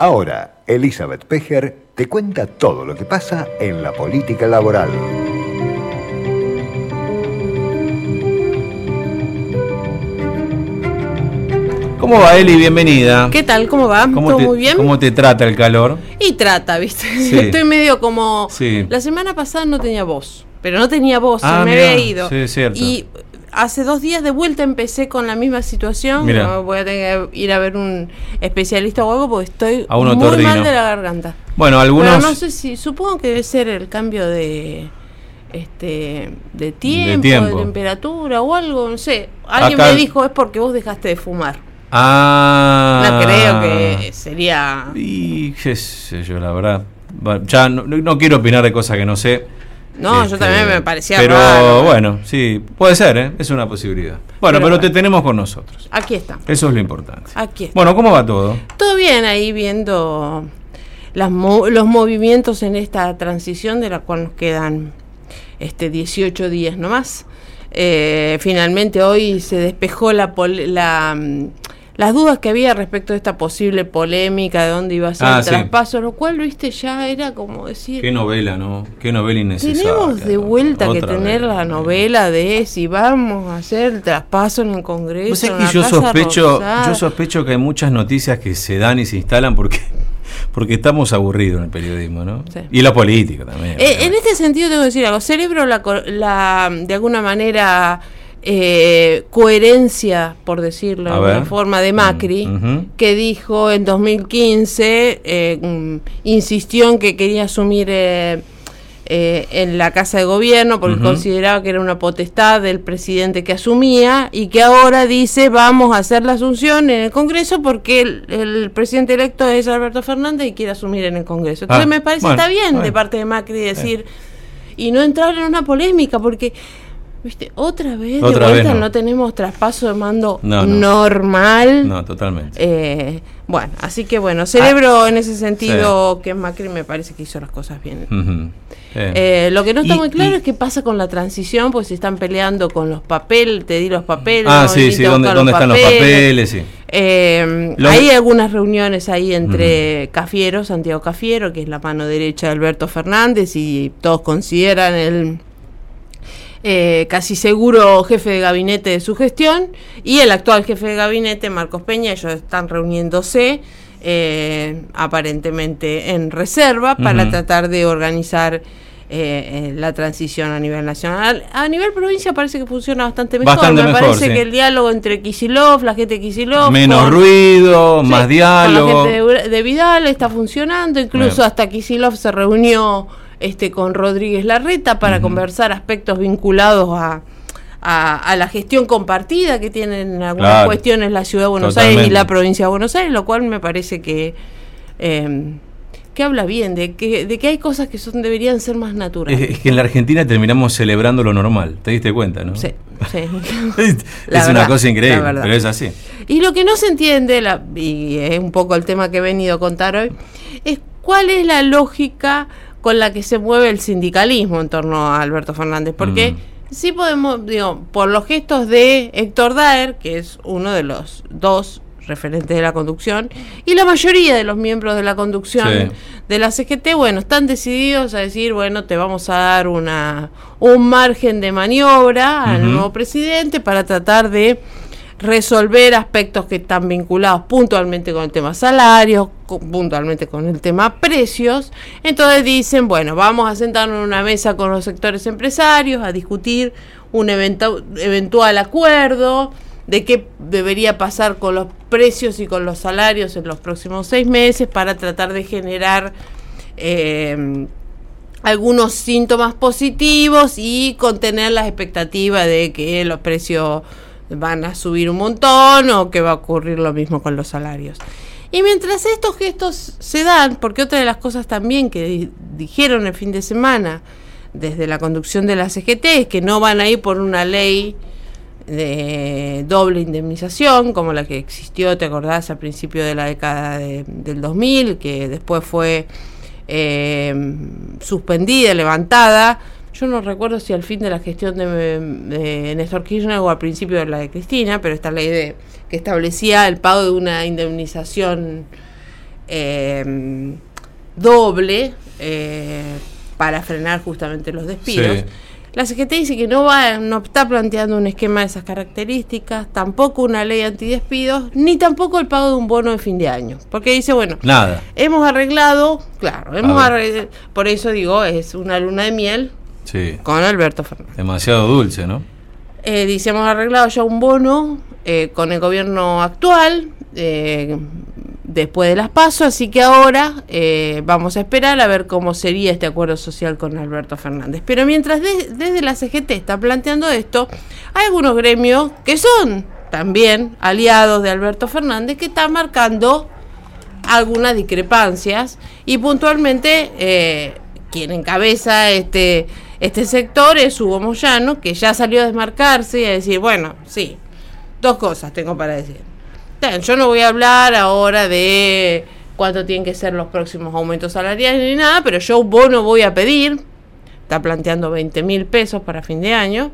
Ahora, Elizabeth Pejer te cuenta todo lo que pasa en la política laboral. ¿Cómo va, Eli? Bienvenida. ¿Qué tal? ¿Cómo va? ¿Cómo ¿Todo te, muy bien? ¿Cómo te trata el calor? Y trata, ¿viste? Sí. Estoy medio como... Sí. La semana pasada no tenía voz, pero no tenía voz, Ah, se me mirá. había ido. Sí, es cierto. Y hace dos días de vuelta empecé con la misma situación. No, voy a tener que ir a ver un especialista o algo porque estoy A muy mal de la garganta. Bueno, algunos... Pero no sé si... Supongo que debe ser el cambio de... Este, de tiempo, de, tiempo. temperatura o algo, no sé. Alguien Acá- me dijo es porque vos dejaste de fumar. Ah. No creo que sería... Y qué sé yo, la verdad. Ya no quiero opinar de cosas que no sé. No, Este, yo también me parecía Pero raro. bueno, sí, puede ser, ¿eh? Es una posibilidad. Bueno, Pero pero, te tenemos con nosotros. Aquí está. Eso es lo importante. Aquí está. Bueno, ¿cómo va todo? Todo bien ahí viendo las mo- los movimientos en esta transición de la cual nos quedan este 18 días nomás. Eh, finalmente hoy se despejó la, pol- la mm, las dudas que había respecto de esta posible polémica de dónde iba a ser Ah, el sí. traspaso, lo cual, viste, ya era como decir... Qué novela, ¿no? Qué novela innecesaria. Tenemos de ¿no? vuelta que tener vez. la novela de si vamos a hacer el traspaso en el Congreso. Sabés en que yo sospecho, Rosada. yo sospecho que hay muchas noticias que se dan y se instalan porque, porque estamos aburridos en el periodismo, ¿no? Sí. Y la política también. Eh, en este sentido tengo que decir algo. Cerebro la, la de alguna manera eh, coherencia, por decirlo de A alguna ver. forma, de Macri, Mm, ujú. que dijo en 2015, eh, mm, insistió en que quería asumir eh, eh, en la Casa de Gobierno porque consideraba que era una potestad del presidente que asumía y que ahora dice vamos a hacer la asunción en el Congreso porque el, el presidente electo es Alberto Fernández y quiere asumir en el Congreso. Entonces Ah, me parece bueno, está bien de parte de Macri decir y no entrar en una polémica porque viste otra vez Otra de vez vuelta no. no. tenemos traspaso de mando No, no. normal. No, totalmente. Eh, bueno, así que bueno, celebro Ah, en ese sentido que Macri me parece que hizo las cosas bien. Eh. Eh, lo que no está Y- muy claro y- es qué pasa con la transición, pues se están peleando con los papeles, te di los papeles. Ah, no, sí, sí, ¿dónde, dónde están los papeles? Sí. Eh, hay algunas reuniones ahí entre Cafiero, Santiago Cafiero, que es la mano derecha de Alberto Fernández, y todos consideran el eh, casi seguro jefe de gabinete de su gestión, y el actual jefe de gabinete, Marcos Peña, ellos están reuniéndose. eh, aparentemente en reserva para tratar de organizar eh, eh, la transición a nivel nacional. A nivel provincia parece que funciona bastante mejor. Bastante Me mejor, parece sí. que el diálogo entre Kisilov, la gente de Kisilov, Menos con- ruido, Sí, más diálogo. Con la gente de, de Vidal está funcionando, incluso Bien. hasta Kisilov se reunió este con Rodríguez Larreta para conversar aspectos vinculados a, a, a la gestión compartida que tienen algunas Claro. cuestiones la ciudad de Buenos Aires y la provincia de Buenos Aires, lo cual me parece que eh, que habla bien de que de que hay cosas que son deberían ser más naturales. Es, es que en la Argentina terminamos celebrando lo normal, ¿te diste cuenta, no? Sí, sí. es una cosa increíble, pero es así. Y lo que no se entiende, la- y es un poco el tema que he venido a contar hoy, es cuál es la lógica con la que se mueve el sindicalismo en torno a Alberto Fernández. Porque Mm. sí podemos, digo, por los gestos de Héctor Daer, que es uno de los dos referentes de la conducción, y la mayoría de los miembros de la conducción Sí. de la CGT, bueno, están decididos a decir, bueno, te vamos a dar una un margen de maniobra al nuevo presidente para tratar de resolver aspectos que están vinculados puntualmente con el tema salarios, puntualmente con el tema precios. Entonces dicen, bueno, vamos a sentarnos en una mesa con los sectores empresarios a discutir un eventual acuerdo de qué debería pasar con los precios y con los salarios en los próximos seis meses para tratar de generar eh, algunos síntomas positivos y contener las expectativas de que los precios van a subir un montón o que va a ocurrir lo mismo con los salarios. Y mientras estos gestos se dan, porque otra de las cosas también que di- dijeron el fin de semana desde la conducción de la CGT es que no van a ir por una ley de doble indemnización, como la que existió, te acordás, al principio de la década de- del 2000, que después fue eh, suspendida, levantada. Yo no recuerdo si al fin de la gestión de, de Néstor Kirchner o al principio de la de Cristina, pero esta ley de, que establecía el pago de una indemnización eh, doble eh, para frenar justamente los despidos. Sí. La CGT dice que no va, no está planteando un esquema de esas características, tampoco una ley antidespidos, ni tampoco el pago de un bono de fin de año. Porque dice, bueno, Nada. hemos arreglado, claro, hemos arreglado, por eso digo, es una luna de miel Sí. con Alberto Fernández. Demasiado dulce, ¿no? Eh, dice, hemos arreglado ya un bono eh, con el gobierno actual, eh, después de las pasos, así que ahora eh, vamos a esperar a ver cómo sería este acuerdo social con Alberto Fernández. Pero mientras de- desde la CGT está planteando esto, hay algunos gremios que son también aliados de Alberto Fernández que están marcando algunas discrepancias y puntualmente quien encabeza este, este sector es Hugo Moyano, que ya salió a desmarcarse y a decir, bueno, sí, dos cosas tengo para decir. Yo no voy a hablar ahora de cuánto tienen que ser los próximos aumentos salariales ni nada, pero yo bono voy a pedir. Está planteando 20 mil pesos para fin de año.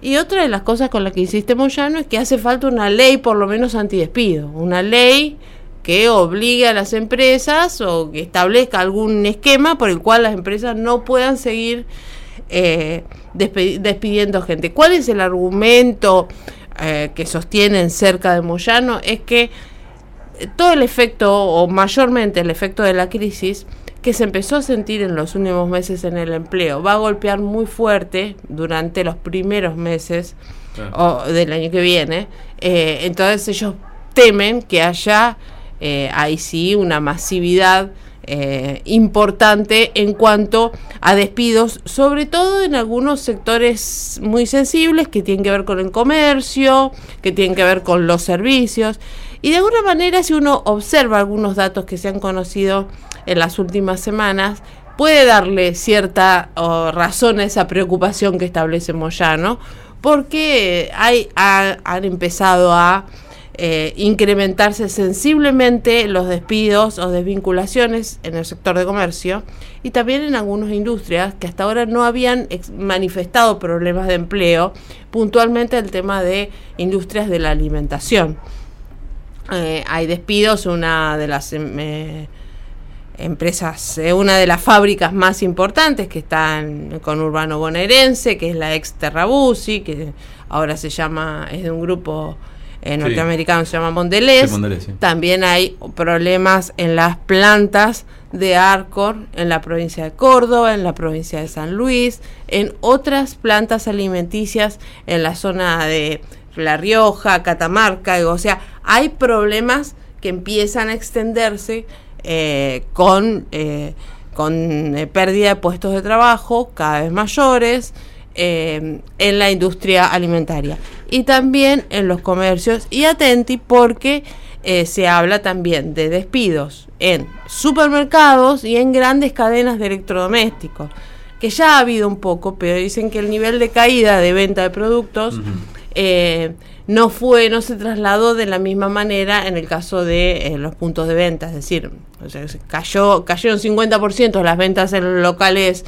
Y otra de las cosas con las que insiste Moyano es que hace falta una ley, por lo menos antidespido. Una ley que obligue a las empresas o que establezca algún esquema por el cual las empresas no puedan seguir eh, despidiendo gente. ¿Cuál es el argumento eh, que sostienen cerca de Moyano? Es que eh, todo el efecto, o mayormente el efecto de la crisis, que se empezó a sentir en los últimos meses en el empleo, va a golpear muy fuerte durante los primeros meses o del año que viene. Eh, entonces ellos temen que haya eh, ahí sí una masividad eh, importante en cuanto a despidos, sobre todo en algunos sectores muy sensibles que tienen que ver con el comercio, que tienen que ver con los servicios. Y de alguna manera, si uno observa algunos datos que se han conocido en las últimas semanas, puede darle cierta razón a esa preocupación que establece Moyano, porque hay, ha- han empezado a eh, incrementarse sensiblemente los despidos o desvinculaciones en el sector de comercio y también en algunas industrias que hasta ahora no habían manifestado problemas de empleo, puntualmente el tema de industrias de la alimentación. Eh, hay despidos, una de las em, eh, empresas, eh, una de las fábricas más importantes que están con Urbano Bonaerense, que es la ex Terrabusi, que ahora se llama, es de un grupo eh, Sí. norteamericano, se llama Mondelez. Sí, Mondelez, sí. También hay problemas en las plantas de Arcor en la provincia de Córdoba, en la provincia de San Luis, en otras plantas alimenticias en la zona de La Rioja, Catamarca, o sea, hay problemas que empiezan a extenderse eh, con, eh, con eh, pérdida de puestos de trabajo cada vez mayores en la industria alimentaria y también en los comercios y atenti porque eh, se habla también de despidos en supermercados y en grandes cadenas de electrodomésticos que ya ha habido un poco pero dicen que el nivel de caída de venta de productos eh, no fue, no se trasladó de la misma manera en el caso de eh, los puntos de venta, es decir, o sea, se cayó, cayeron 50% las ventas en los locales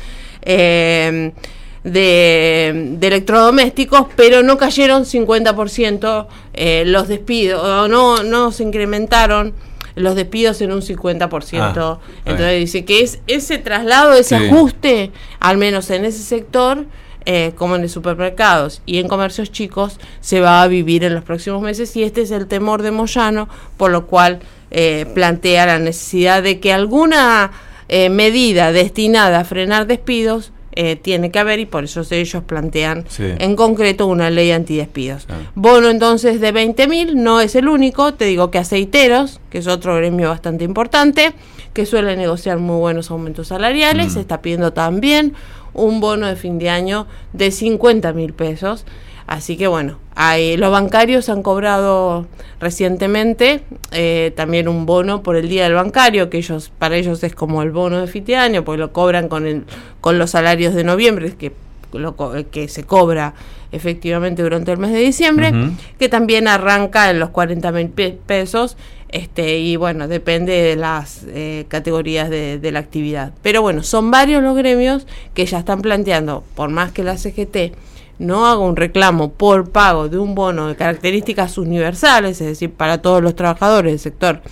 de, de electrodomésticos, pero no cayeron 50% eh, los despidos, o no, no se incrementaron los despidos en un 50%. Ah, Entonces dice que es ese traslado, ese Sí. ajuste, al menos en ese sector, eh, como en los supermercados y en comercios chicos, se va a vivir en los próximos meses y este es el temor de Moyano, por lo cual eh, plantea la necesidad de que alguna eh, medida destinada a frenar despidos eh, tiene que haber y por eso ellos plantean Sí. en concreto una ley antidespidos. Claro. Bono entonces de 20 mil, no es el único, te digo que aceiteros, que es otro gremio bastante importante, que suele negociar muy buenos aumentos salariales, Mm. se está pidiendo también un bono de fin de año de 50 mil pesos. Así que bueno, hay, los bancarios han cobrado recientemente eh, también un bono por el día del bancario, que ellos para ellos es como el bono de fin de año, porque lo cobran con, el, con los salarios de noviembre, que, lo co- que se cobra efectivamente durante el mes de diciembre, que también arranca en los 40 mil pesos. Este, y bueno, depende de las eh, categorías de, de la actividad. Pero bueno, son varios los gremios que ya están planteando, por más que la CGT no haga un reclamo por pago de un bono de características universales, es decir, para todos los trabajadores del sector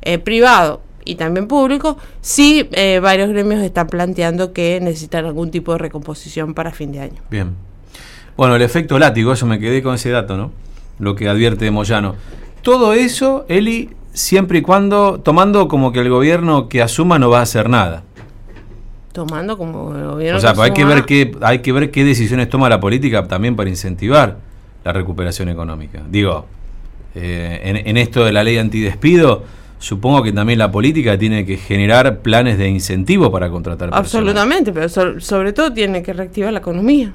eh, privado y también público, sí eh, varios gremios están planteando que necesitan algún tipo de recomposición para fin de año. Bien. Bueno, el efecto látigo, eso me quedé con ese dato, ¿no? Lo que advierte Moyano. Todo eso, Eli, siempre y cuando, tomando como que el gobierno que asuma no va a hacer nada. Tomando como el gobierno. O sea, que hay que ver qué, hay que ver qué decisiones toma la política también para incentivar la recuperación económica. Digo, eh, en, en esto de la ley antidespido, supongo que también la política tiene que generar planes de incentivo para contratar personas. Absolutamente, pero so- sobre todo tiene que reactivar la economía.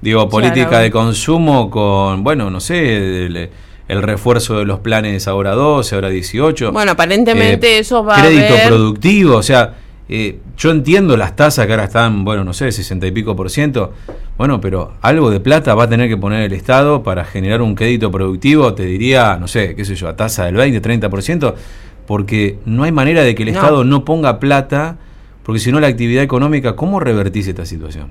Digo, política de consumo con, bueno, no sé, el, el refuerzo de los planes ahora 12, ahora 18. Bueno, aparentemente Eh, eso va a Crédito haber- productivo, o sea, eh, yo entiendo las tasas que ahora están, bueno, no sé, 60 y pico por ciento. Bueno, pero algo de plata va a tener que poner el Estado para generar un crédito productivo, te diría, no sé, qué sé yo, a tasa del 20, 30 por ciento, porque no hay manera de que el No. Estado no ponga plata, porque si no la actividad económica, ¿cómo revertís esta situación?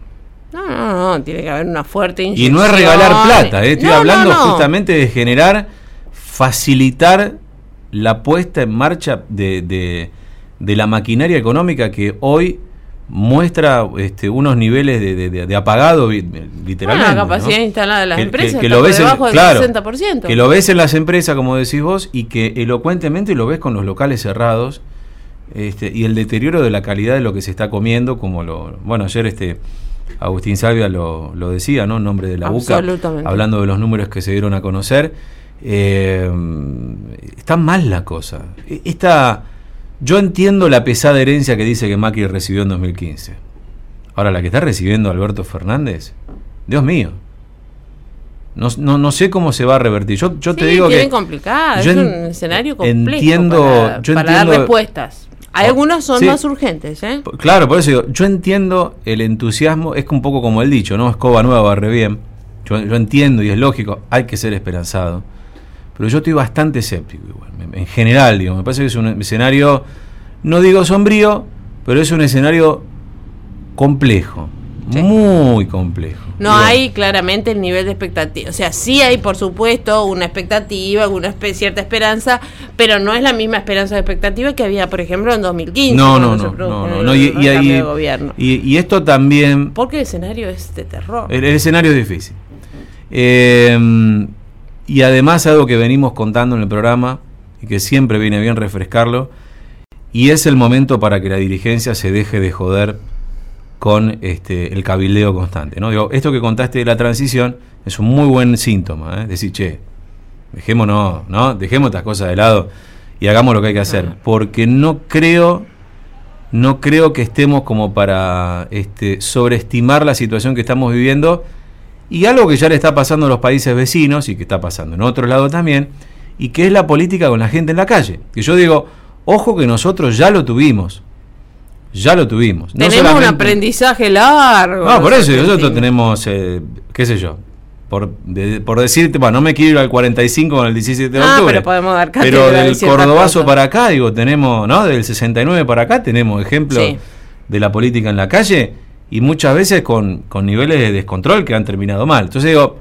No, no, no, tiene que haber una fuerte Y inyección. no es regalar plata, ¿eh? estoy no, hablando no. justamente de generar, facilitar la puesta en marcha de, de- de la maquinaria económica que hoy muestra este, unos niveles de, de- de- de apagado, literalmente. Bueno, la capacidad ¿no? instalada de las Que- empresas que- que está lo por ves en- debajo del claro, 60%. Que lo ves en las empresas, como decís vos, y que elocuentemente lo ves con los locales cerrados. Este, y el deterioro de la calidad de lo que se está comiendo, como lo. Bueno, ayer este Agustín Salvia lo, lo decía, ¿no? En nombre de la UCA, hablando de los números que se dieron a conocer. Eh, está mal la cosa. E- Esta, yo entiendo la pesada herencia que dice que Macri recibió en 2015. Ahora, la que está recibiendo Alberto Fernández, Dios mío. No, no, no sé cómo se va a revertir. Yo, yo te digo que. yo es un escenario complejo entiendo- para, yo para dar entiendo- respuestas. Hay Oh, algunos son sí. más urgentes, ¿eh? Claro, por eso digo, yo entiendo el entusiasmo, es un poco como el dicho, ¿no? Escoba nueva barre bien. Yo, yo entiendo y es lógico, hay que ser esperanzado. Pero yo estoy bastante escéptico igual. En- En general, digo, me parece que es un escenario, no digo sombrío, pero es un escenario complejo. Sí. Muy complejo. No Digo, hay claramente el nivel de expectativa. O sea, sí hay, por supuesto, una expectativa, una cierta esperanza, pero no es la misma esperanza de expectativa que había, por ejemplo, en 2015. No, no, no, no, no, no, gobierno. y esto también Porque el escenario es de terror. El, el escenario es difícil. Eh, y además algo que venimos contando en el programa y que siempre viene bien refrescarlo, y es el momento para que la dirigencia se deje de joder con este, el cabildeo constante. ¿no? Digo, esto que contaste de la transición es un muy buen síntoma. ¿eh? Decir, che, dejémonos, ¿no? dejemos estas cosas de lado y hagamos lo que hay que hacer. Porque no creo no creo que estemos como para este, sobreestimar la situación que estamos viviendo y algo que ya le está pasando a los países vecinos y que está pasando en otro lado también, y que es la política con la gente en la calle. Que yo digo, ojo que nosotros ya lo tuvimos, ya lo tuvimos. No Tenemos un aprendizaje largo. No, por eso nosotros tenemos, eh, qué sé yo, por, de- por decirte, bueno, no me quiero ir al 45 con el 17 de Ah, octubre. pero podemos dar Pero del Cordobazo para acá, digo, tenemos, ¿no? Del 69 para acá tenemos ejemplos Sí. de la política en la calle y muchas veces con, con niveles de descontrol que han terminado mal. Entonces digo,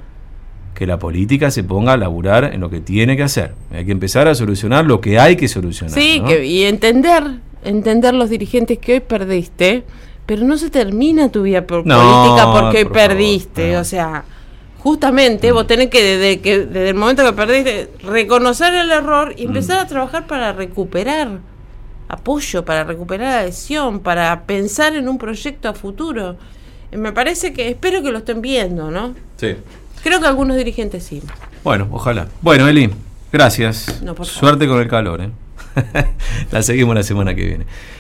que la política se ponga a laburar en lo que tiene que hacer. Hay que empezar a solucionar lo que hay que solucionar. Sí, ¿no? que, y entender, entender los dirigentes que hoy perdiste, pero no se termina tu vida por No, política porque hoy por favor, perdiste. no. O sea, justamente vos tenés que desde, que desde el momento que perdiste, reconocer el error y empezar a trabajar para recuperar apoyo, para recuperar adhesión, para pensar en un proyecto a futuro. Eh, Me parece que, espero que lo estén viendo, ¿no? Sí. Creo que algunos dirigentes sí. Bueno, ojalá. Bueno, Eli, gracias. No. Suerte con el calor. ¿eh? la seguimos la semana que viene.